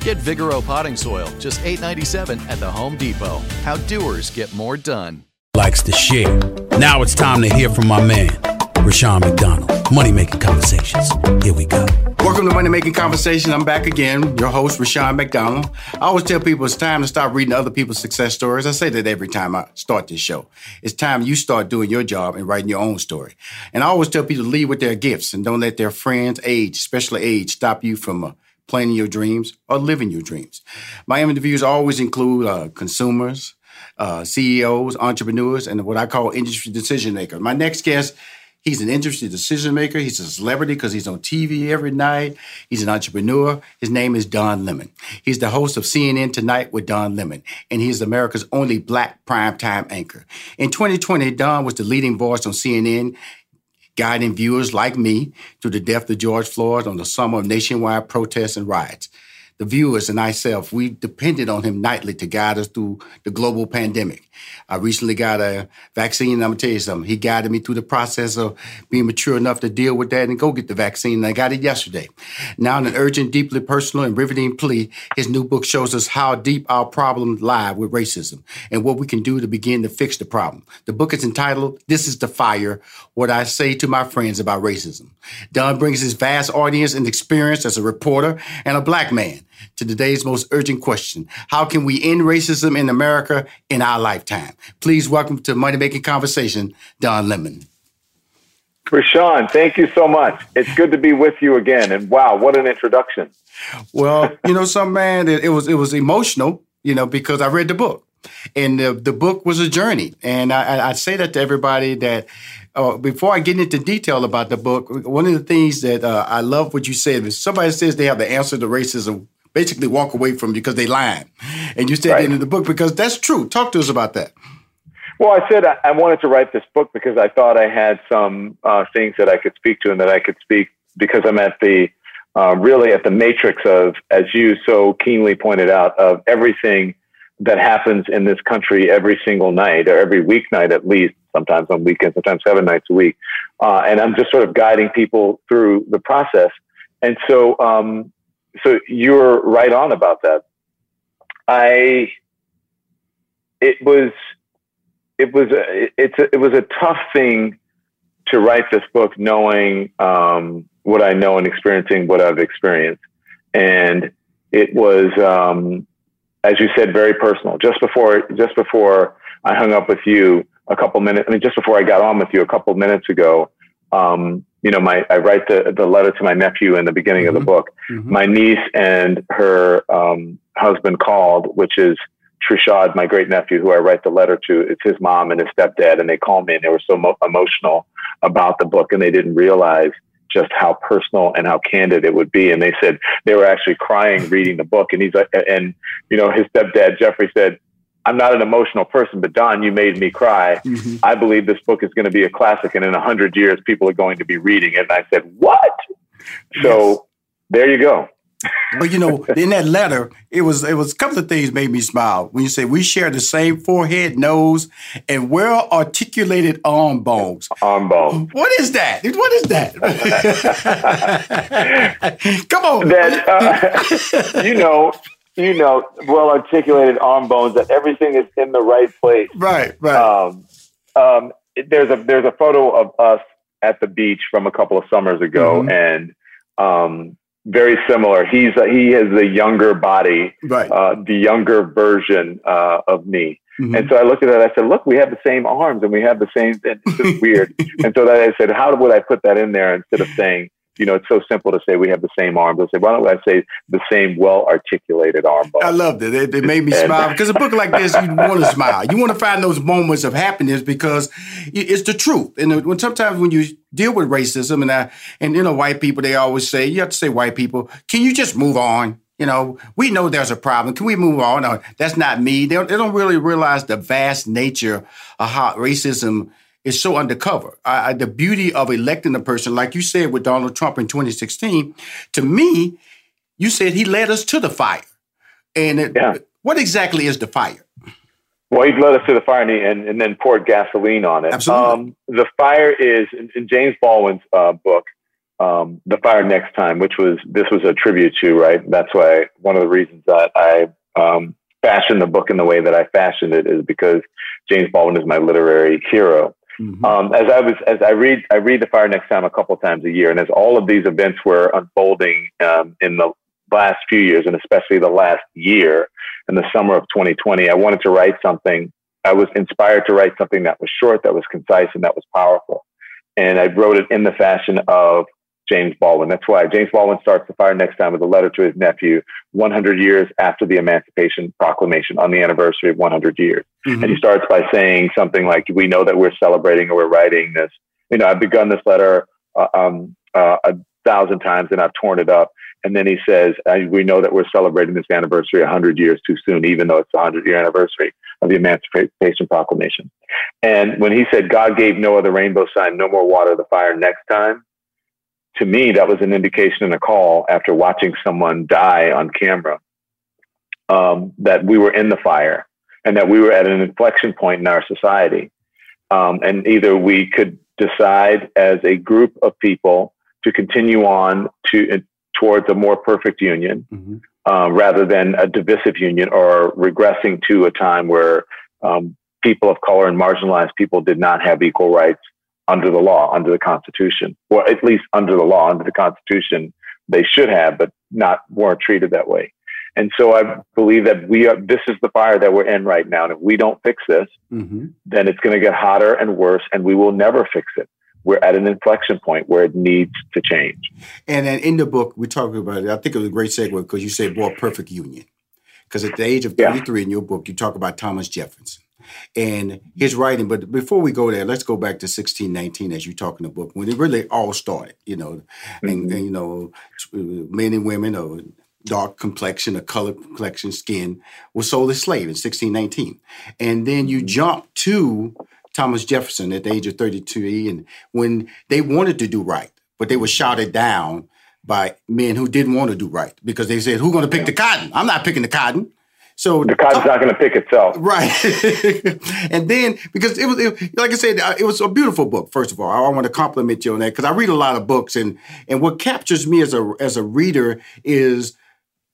Get Vigoro potting soil, just $8.97 at the Home Depot. How doers get more done. Likes to share. Now it's time to hear from my man, Rushion McDonald. Money Making Conversations. Here we go. Welcome to Money Making Conversation. I'm back again, your host, Rushion McDonald. I always tell people it's time to stop reading other people's success stories. I say that every time I start this show. It's time you start doing your job and writing your own story. And I always tell people to lead with their gifts and don't let their friends' age, especially age, stop you from uh, planning your dreams or living your dreams. My interviews always include uh, consumers, uh, CEOs, entrepreneurs, and what I call industry decision makers. My next guest, he's an industry decision maker. He's a celebrity because he's on TV every night. He's an entrepreneur. His name is Don Lemon. He's the host of CNN Tonight with Don Lemon, and he's America's only black primetime anchor. In 2020, Don was the leading voice on CNN guiding viewers like me through the death of George Floyd on the summer of nationwide protests and riots the viewers and myself, we depended on him nightly to guide us through the global pandemic. I recently got a vaccine, and I'm gonna tell you something. He guided me through the process of being mature enough to deal with that and go get the vaccine, and I got it yesterday. Now, in an urgent, deeply personal, and riveting plea, his new book shows us how deep our problems lie with racism and what we can do to begin to fix the problem. The book is entitled This is the Fire What I Say to My Friends About Racism. Don brings his vast audience and experience as a reporter and a black man to today's most urgent question How can we end racism in America in our lifetime? Please welcome to Money Making Conversation, Don Lemon. Rushion, thank you so much. It's good to be with you again. And wow, what an introduction. Well, you know, some man, it, it was it was emotional, you know, because I read the book, and the, the book was a journey. And I, I say that to everybody that uh, before I get into detail about the book, one of the things that uh, I love what you said is somebody says they have the answer to racism basically walk away from because they lied. And you said right. in the book because that's true. Talk to us about that. Well, I said I wanted to write this book because I thought I had some uh, things that I could speak to and that I could speak because I'm at the uh, really at the matrix of, as you so keenly pointed out, of everything that happens in this country every single night or every weeknight at least, sometimes on weekends, sometimes seven nights a week. Uh, and I'm just sort of guiding people through the process. And so, um, so you're right on about that. I, it was, it was, a, it's, a, it was a tough thing to write this book, knowing um, what I know and experiencing what I've experienced, and it was, um, as you said, very personal. Just before, just before I hung up with you a couple minutes, I mean, just before I got on with you a couple minutes ago, um, you know, my I write the the letter to my nephew in the beginning mm-hmm. of the mm-hmm. book. Mm-hmm. My niece and her um, husband called, which is Trishad, my great nephew, who I write the letter to. It's his mom and his stepdad, and they called me and they were so mo- emotional about the book, and they didn't realize just how personal and how candid it would be. And they said they were actually crying reading the book. And he's like, and you know, his stepdad Jeffrey said, I'm not an emotional person, but Don, you made me cry. Mm-hmm. I believe this book is going to be a classic, and in a hundred years, people are going to be reading it. And I said, "What?" So yes. there you go. But you know, in that letter, it was it was a couple of things made me smile. When you say we share the same forehead, nose, and well articulated arm bones. Arm bones. What is that? What is that? Come on. That uh, you know, you know, well articulated arm bones. That everything is in the right place. Right. Right. Um, um, there's a there's a photo of us at the beach from a couple of summers ago, mm-hmm. and um, very similar. He's uh, he has the younger body, right. uh, the younger version uh, of me. Mm-hmm. And so I looked at that. I said, "Look, we have the same arms and we have the same." It's just weird. and so that I said, "How would I put that in there instead of saying?" You know, it's so simple to say we have the same arms. I say, why don't I say the same well articulated arm I loved it. It, it made me uh, smile because a book like this, you want to smile. You want to find those moments of happiness because it's the truth. And uh, when sometimes when you deal with racism and I, and you know, white people, they always say, you have to say white people, can you just move on? You know, we know there's a problem. Can we move on? No, that's not me. They don't, they don't really realize the vast nature of how racism is so undercover. Uh, the beauty of electing a person, like you said with Donald Trump in 2016, to me, you said he led us to the fire. And it, yeah. what exactly is the fire? Well, he led us to the fire and, and, and then poured gasoline on it. Absolutely. Um, the fire is in, in James Baldwin's uh, book, um, "The Fire Next Time," which was this was a tribute to right. That's why one of the reasons that I um, fashioned the book in the way that I fashioned it is because James Baldwin is my literary hero. Mm-hmm. Um, as I was, as I read, I read the fire next time a couple times a year, and as all of these events were unfolding um, in the last few years, and especially the last year, in the summer of 2020, I wanted to write something. I was inspired to write something that was short, that was concise, and that was powerful. And I wrote it in the fashion of James Baldwin. That's why James Baldwin starts the fire next time with a letter to his nephew 100 years after the Emancipation Proclamation on the anniversary of 100 years. Mm-hmm. And he starts by saying something like, We know that we're celebrating or we're writing this. You know, I've begun this letter uh, um, uh, a thousand times and I've torn it up. And then he says, We know that we're celebrating this anniversary 100 years too soon, even though it's the 100 year anniversary of the Emancipation Proclamation. And when he said, God gave no other rainbow sign, no more water the fire next time, to me, that was an indication and a call after watching someone die on camera um, that we were in the fire and that we were at an inflection point in our society. Um, and either we could decide as a group of people to continue on to uh, towards a more perfect union mm-hmm. uh, rather than a divisive union or regressing to a time where um, people of color and marginalized people did not have equal rights under the law, under the Constitution, or at least under the law, under the Constitution, they should have, but not weren't treated that way. And so I believe that we are, this is the fire that we're in right now. And if we don't fix this, mm-hmm. then it's going to get hotter and worse, and we will never fix it. We're at an inflection point where it needs to change. And then in the book, we talk about it. I think it was a great segue because you said more perfect union. Because at the age of 33 yeah. in your book, you talk about Thomas Jefferson and his writing. But before we go there, let's go back to 1619 as you talk in the book when it really all started, you know, mm-hmm. and, and, you know, men and women of dark complexion or color complexion skin were sold as slaves in 1619. And then you mm-hmm. jump to Thomas Jefferson at the age of 32 and when they wanted to do right, but they were shouted down by men who didn't want to do right because they said, "Who's going to pick the cotton? I'm not picking the cotton." So the cotton's not going to pick itself, right? and then because it was, it, like I said, it was a beautiful book. First of all, I want to compliment you on that because I read a lot of books, and and what captures me as a as a reader is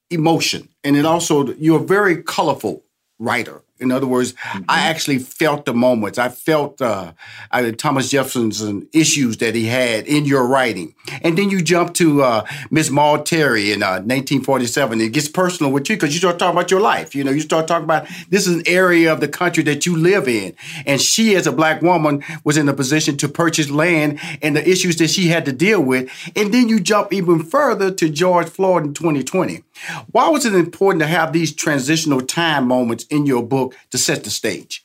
emotion, and it also you're a very colorful writer. In other words, mm-hmm. I actually felt the moments. I felt uh, I, Thomas Jefferson's issues that he had in your writing. And then you jump to uh, Miss Maude Terry in uh, 1947. It gets personal with you because you start talking about your life. You know, you start talking about this is an area of the country that you live in. And she, as a black woman, was in a position to purchase land and the issues that she had to deal with. And then you jump even further to George Floyd in 2020. Why was it important to have these transitional time moments in your book to set the stage?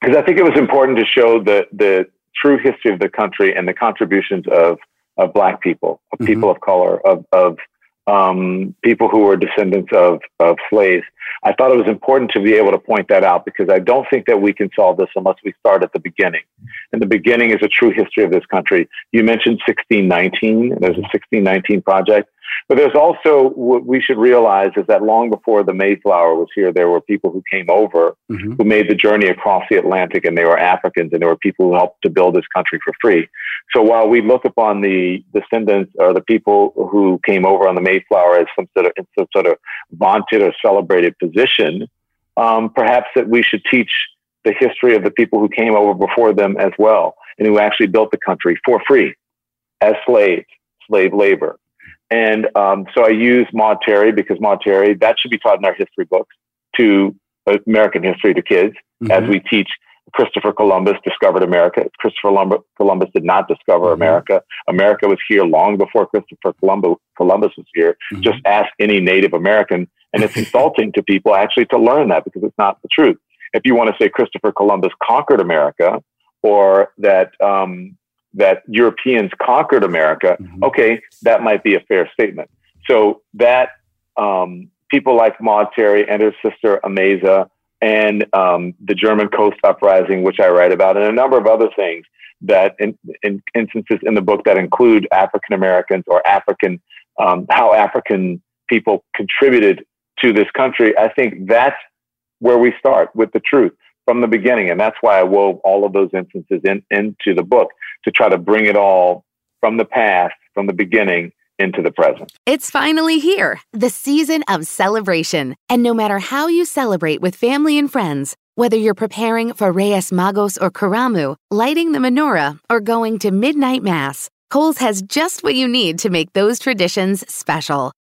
Because I think it was important to show the the true history of the country and the contributions of of Black people, of mm-hmm. people of color, of of um, people who were descendants of, of slaves. I thought it was important to be able to point that out because I don't think that we can solve this unless we start at the beginning. And the beginning is a true history of this country. You mentioned 1619, there's a 1619 project. But there's also what we should realize is that long before the Mayflower was here, there were people who came over mm-hmm. who made the journey across the Atlantic and they were Africans and there were people who helped to build this country for free. So while we look upon the descendants or the people who came over on the Mayflower as some sort of, some sort of vaunted or celebrated position, um, perhaps that we should teach the history of the people who came over before them as well and who actually built the country for free as slaves, slave labor. And um, so I use Maude Terry because Maude Terry, that should be taught in our history books to American history to kids mm-hmm. as we teach Christopher Columbus discovered America. Christopher Columbus did not discover mm-hmm. America. America was here long before Christopher Columbus, Columbus was here. Mm-hmm. Just ask any Native American. And it's insulting to people actually to learn that because it's not the truth. If you want to say Christopher Columbus conquered America or that um, that Europeans conquered America, mm-hmm. okay, that might be a fair statement. So that um, people like Maude Terry and her sister Amasa and um, the German Coast Uprising, which I write about, and a number of other things that in, in instances in the book that include African Americans or African, um, how African people contributed to this country. I think that's where we start with the truth from the beginning. And that's why I wove all of those instances in, into the book to try to bring it all from the past, from the beginning into the present. It's finally here, the season of celebration. And no matter how you celebrate with family and friends, whether you're preparing for Reyes Magos or Karamu, lighting the menorah, or going to midnight mass, Kohl's has just what you need to make those traditions special.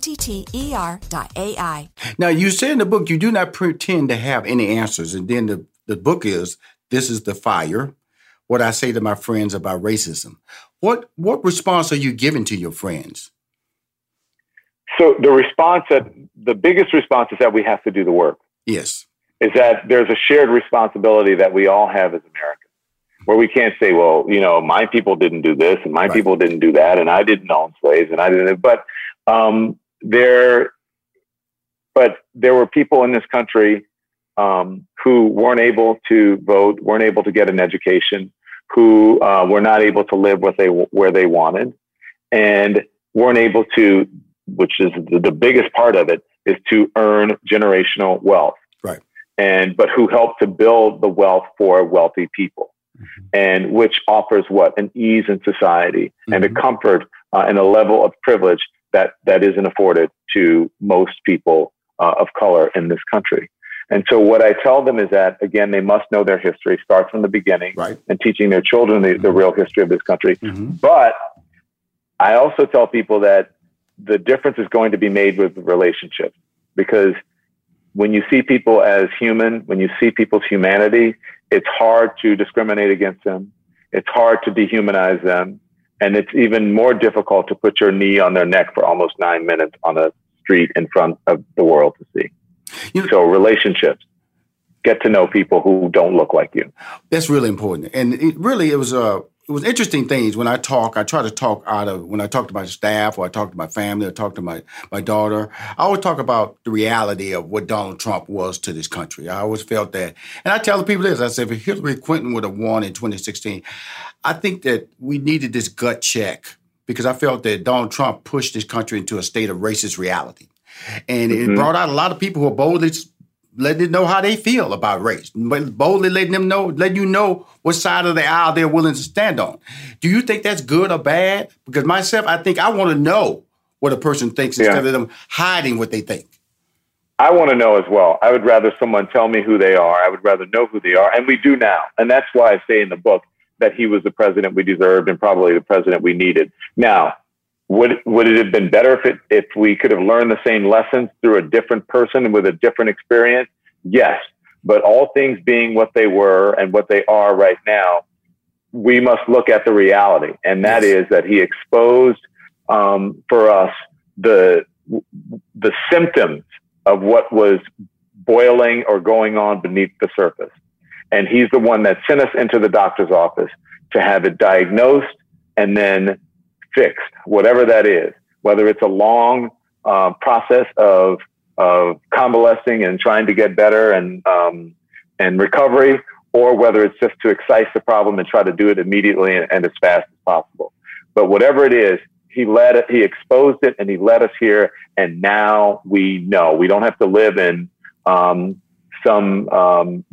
O-T-T-E-R.ai. Now, you say in the book you do not pretend to have any answers. And then the, the book is, This is the Fire, What I Say to My Friends About Racism. What, what response are you giving to your friends? So the response that, the biggest response is that we have to do the work. Yes. Is that there's a shared responsibility that we all have as Americans where we can't say, well, you know, my people didn't do this and my right. people didn't do that and I didn't own slaves and I didn't. But um, there, but there were people in this country um, who weren't able to vote, weren't able to get an education, who uh, were not able to live what they where they wanted, and weren't able to, which is the, biggest part of it, is to earn generational wealth. Right. And but who helped to build the wealth for wealthy people, mm-hmm. and which offers what an ease in society mm-hmm. and a mm-hmm. comfort uh, and a level of privilege that that isn't afforded to most people uh, of color in this country. And so what I tell them is that again, they must know their history, start from the beginning, right. and teaching their children the, the real history of this country. Mm-hmm. But I also tell people that the difference is going to be made with relationships because when you see people as human, when you see people's humanity, it's hard to discriminate against them. It's hard to dehumanize them. And it's even more difficult to put your knee on their neck for almost nine minutes on a street in front of the world to see. You, so relationships, get to know people who don't look like you. That's really important. And it really, it was a, uh, it was interesting things when I talk. I try to talk out of when I talk to my staff or I talk to my family or talk to my my daughter. I always talk about the reality of what Donald Trump was to this country. I always felt that, and I tell the people this: I said, if Hillary Clinton would have won in 2016, I think that we needed this gut check because I felt that Donald Trump pushed this country into a state of racist reality, and mm-hmm. it brought out a lot of people who are boldly letting them know how they feel about race, but boldly letting them know, letting you know what side of the aisle they're willing to stand on. Do you think that's good or bad? Because myself, I think I want to know what a person thinks yeah. instead of them hiding what they think. I want to know as well. I would rather someone tell me who they are. I would rather know who they are, and we do now. And that's why I say in the book that he was the president we deserved and probably the president we needed. Now, would would it have been better if it if we could have learned the same lessons through a different person with a different experience? Yes, but all things being what they were and what they are right now, we must look at the reality, and that yes. is that he exposed um, for us the the symptoms of what was boiling or going on beneath the surface, and he's the one that sent us into the doctor's office to have it diagnosed and then fixed, whatever that is, whether it's a long uh, process of, of convalescing and trying to get better and, um, and recovery, or whether it's just to excise the problem and try to do it immediately and, and as fast as possible. But whatever it is, he led it, he exposed it and he led us here. And now we know we don't have to live in um, some um,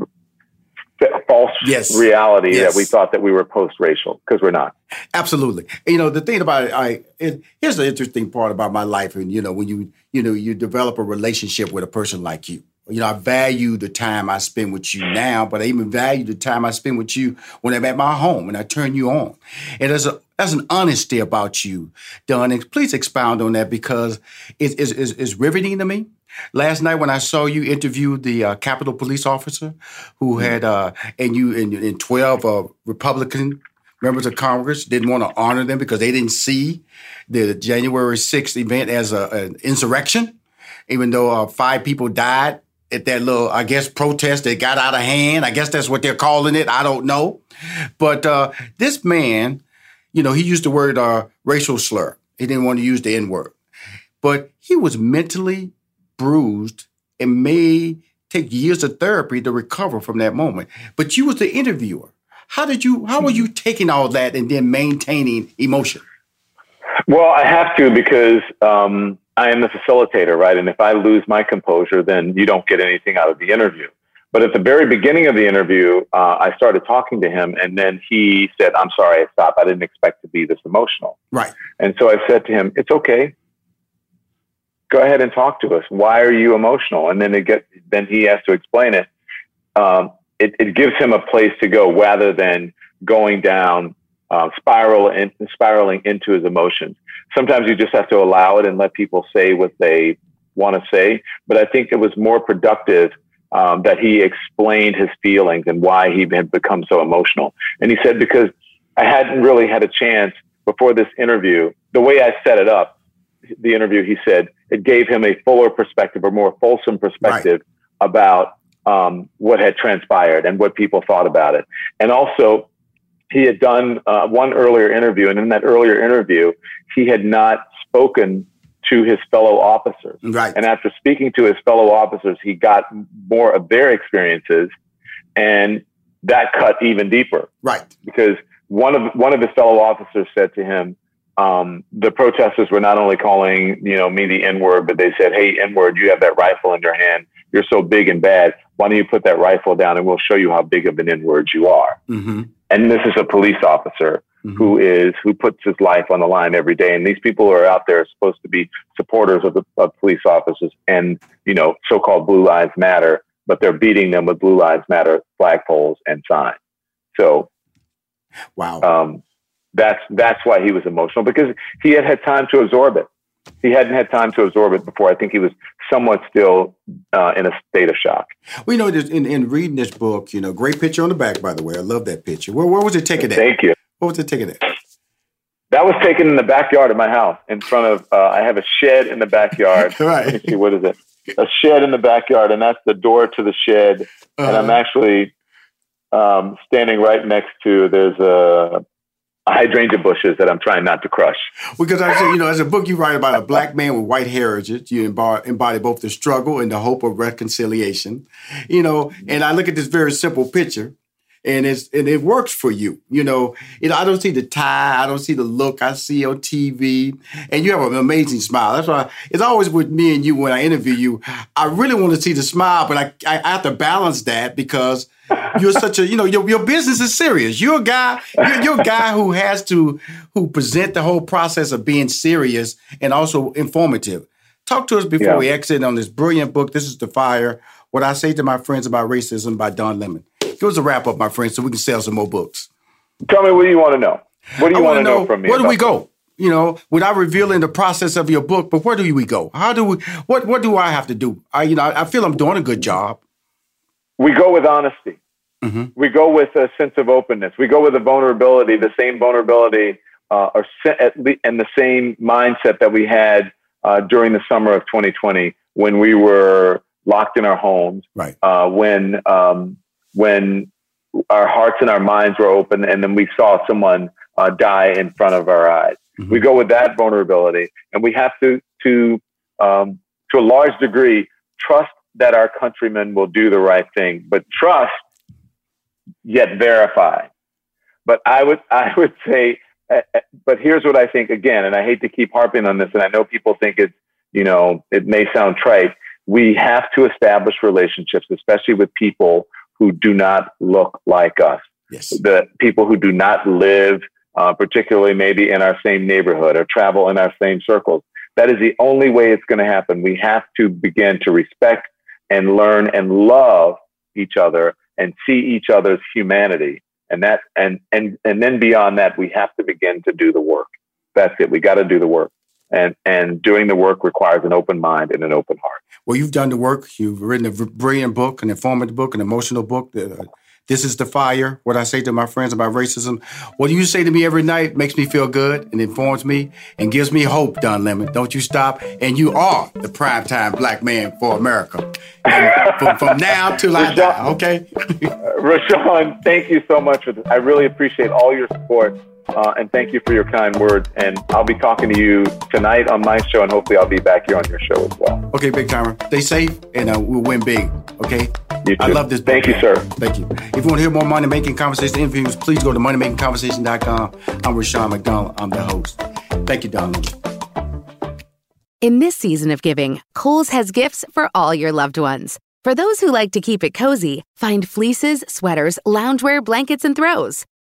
false yes. reality yes. that we thought that we were post-racial because we're not. Absolutely. You know, the thing about it, I it, here's the interesting part about my life, and you know, when you you know you develop a relationship with a person like you. You know, I value the time I spend with you now, but I even value the time I spend with you when I'm at my home and I turn you on. And there's a there's an honesty about you, Don. And please expound on that because it is it's, it's riveting to me Last night when I saw you interview the uh, Capitol police officer who mm-hmm. had, uh, and you and, and 12 uh, Republican members of Congress didn't want to honor them because they didn't see the January 6th event as a, an insurrection, even though uh, five people died at that little, I guess, protest that got out of hand. I guess that's what they're calling it. I don't know. But uh, this man, you know, he used the word uh, racial slur. He didn't want to use the N word. But he was mentally bruised and may take years of therapy to recover from that moment. But you was the interviewer. How did you how were you taking all that and then maintaining emotion? Well, I have to because um, I am the facilitator, right? And if I lose my composure, then you don't get anything out of the interview. But at the very beginning of the interview, uh, I started talking to him, and then he said, "I'm sorry, I stopped. I didn't expect to be this emotional." Right. And so I said to him, "It's okay go ahead and talk to us. Why are you emotional? And then it get, then he has to explain it. Um, it, it gives him a place to go rather than going down, uh, spiral and spiraling into his emotions. Sometimes you just have to allow it and let people say what they want to say. But I think it was more productive um, that he explained his feelings and why he had become so emotional. And he said, because I hadn't really had a chance before this interview, the way I set it up, the interview, he said it gave him a fuller perspective or more fulsome perspective right. about um, what had transpired and what people thought about it. And also, he had done uh, one earlier interview, and in that earlier interview, he had not spoken to his fellow officers. Right. And after speaking to his fellow officers, he got more of their experiences, and that cut even deeper. Right. Because one of one of his fellow officers said to him, um, the protesters were not only calling, you know, me the N word, but they said, "Hey, N word, you have that rifle in your hand. You're so big and bad. Why don't you put that rifle down, and we'll show you how big of an N word you are." Mm-hmm. And this is a police officer mm-hmm. who is who puts his life on the line every day. And these people who are out there are supposed to be supporters of the of police officers and you know, so-called Blue Lives Matter, but they're beating them with Blue Lives Matter flagpoles and signs. So, wow. Um, that's that's why he was emotional because he had had time to absorb it. He hadn't had time to absorb it before. I think he was somewhat still uh, in a state of shock. We well, you know in, in reading this book, you know, great picture on the back, by the way. I love that picture. Where, where was it taken at? Thank you. What was it taken at? That was taken in the backyard of my house, in front of. Uh, I have a shed in the backyard. right. Let me see what is it? A shed in the backyard, and that's the door to the shed. Uh-huh. And I'm uh-huh. actually um, standing right next to. There's a hydrangea bushes that I'm trying not to crush. Because I said, you know, as a book you write about a black man with white heritage, you embody both the struggle and the hope of reconciliation. You know, and I look at this very simple picture and it's and it works for you. You know, you know, I don't see the tie, I don't see the look I see on TV, and you have an amazing smile. That's why it's always with me and you when I interview you. I really want to see the smile, but I I have to balance that because you're such a you know your your business is serious. You're a guy you're, you're a guy who has to who present the whole process of being serious and also informative. Talk to us before yeah. we exit on this brilliant book. This is the fire. What I say to my friends about racism by Don Lemon. Give us a wrap up, my friend, so we can sell some more books. Tell me what do you want to know? What do you want to know, know, from me? Where do we go? You know, without revealing the process of your book, but where do we go? How do we? What What do I have to do? I, you know, I feel I'm doing a good job. We go with honesty. Mm-hmm. We go with a sense of openness. We go with a vulnerability, the same vulnerability, uh, or at least, and the same mindset that we had uh, during the summer of 2020 when we were locked in our homes. Right. Uh, when um, when our hearts and our minds were open and then we saw someone uh, die in front of our eyes. Mm-hmm. We go with that vulnerability and we have to, to, um, to a large degree, trust that our countrymen will do the right thing, but trust yet verify. But I would, I would say, uh, uh, but here's what I think again, and I hate to keep harping on this, and I know people think it's, you know, it may sound trite. We have to establish relationships, especially with people who do not look like us. Yes. The people who do not live, uh, particularly maybe in our same neighborhood or travel in our same circles. That is the only way it's going to happen. We have to begin to respect and learn and love each other and see each other's humanity. And that, and, and, and then beyond that, we have to begin to do the work. That's it. We got to do the work and and doing the work requires an open mind and an open heart. Well, you've done the work. You've written a brilliant book, an informative book, an emotional book. Uh, this is the fire. What I say to my friends about racism. What you say to me every night makes me feel good and informs me and gives me hope. Don Lemon, don't you stop. And you are the prime time black man for America. from, from, now till I die. Okay. Rushion, thank you so much for this. I really appreciate all your support. Uh, and thank you for your kind words. And I'll be talking to you tonight on my show, and hopefully I'll be back here on your show as well. Okay, big timer. Stay safe, and uh, we'll win big. Okay. I love this. Book, thank you, sir. Thank you. If you want to hear more money making conversation interviews, please go to moneymakingconversation.com. I'm Rushion McDonald. I'm the host. Thank you, Don. In this season of giving, Kohl's has gifts for all your loved ones. For those who like to keep it cozy, find fleeces, sweaters, loungewear, blankets, and throws.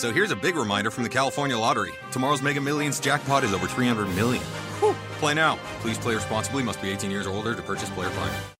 So here's a big reminder from the California Lottery. Tomorrow's Mega Millions jackpot is over 300 million. Whew. Play now. Please play responsibly. Must be 18 years or older to purchase player prime.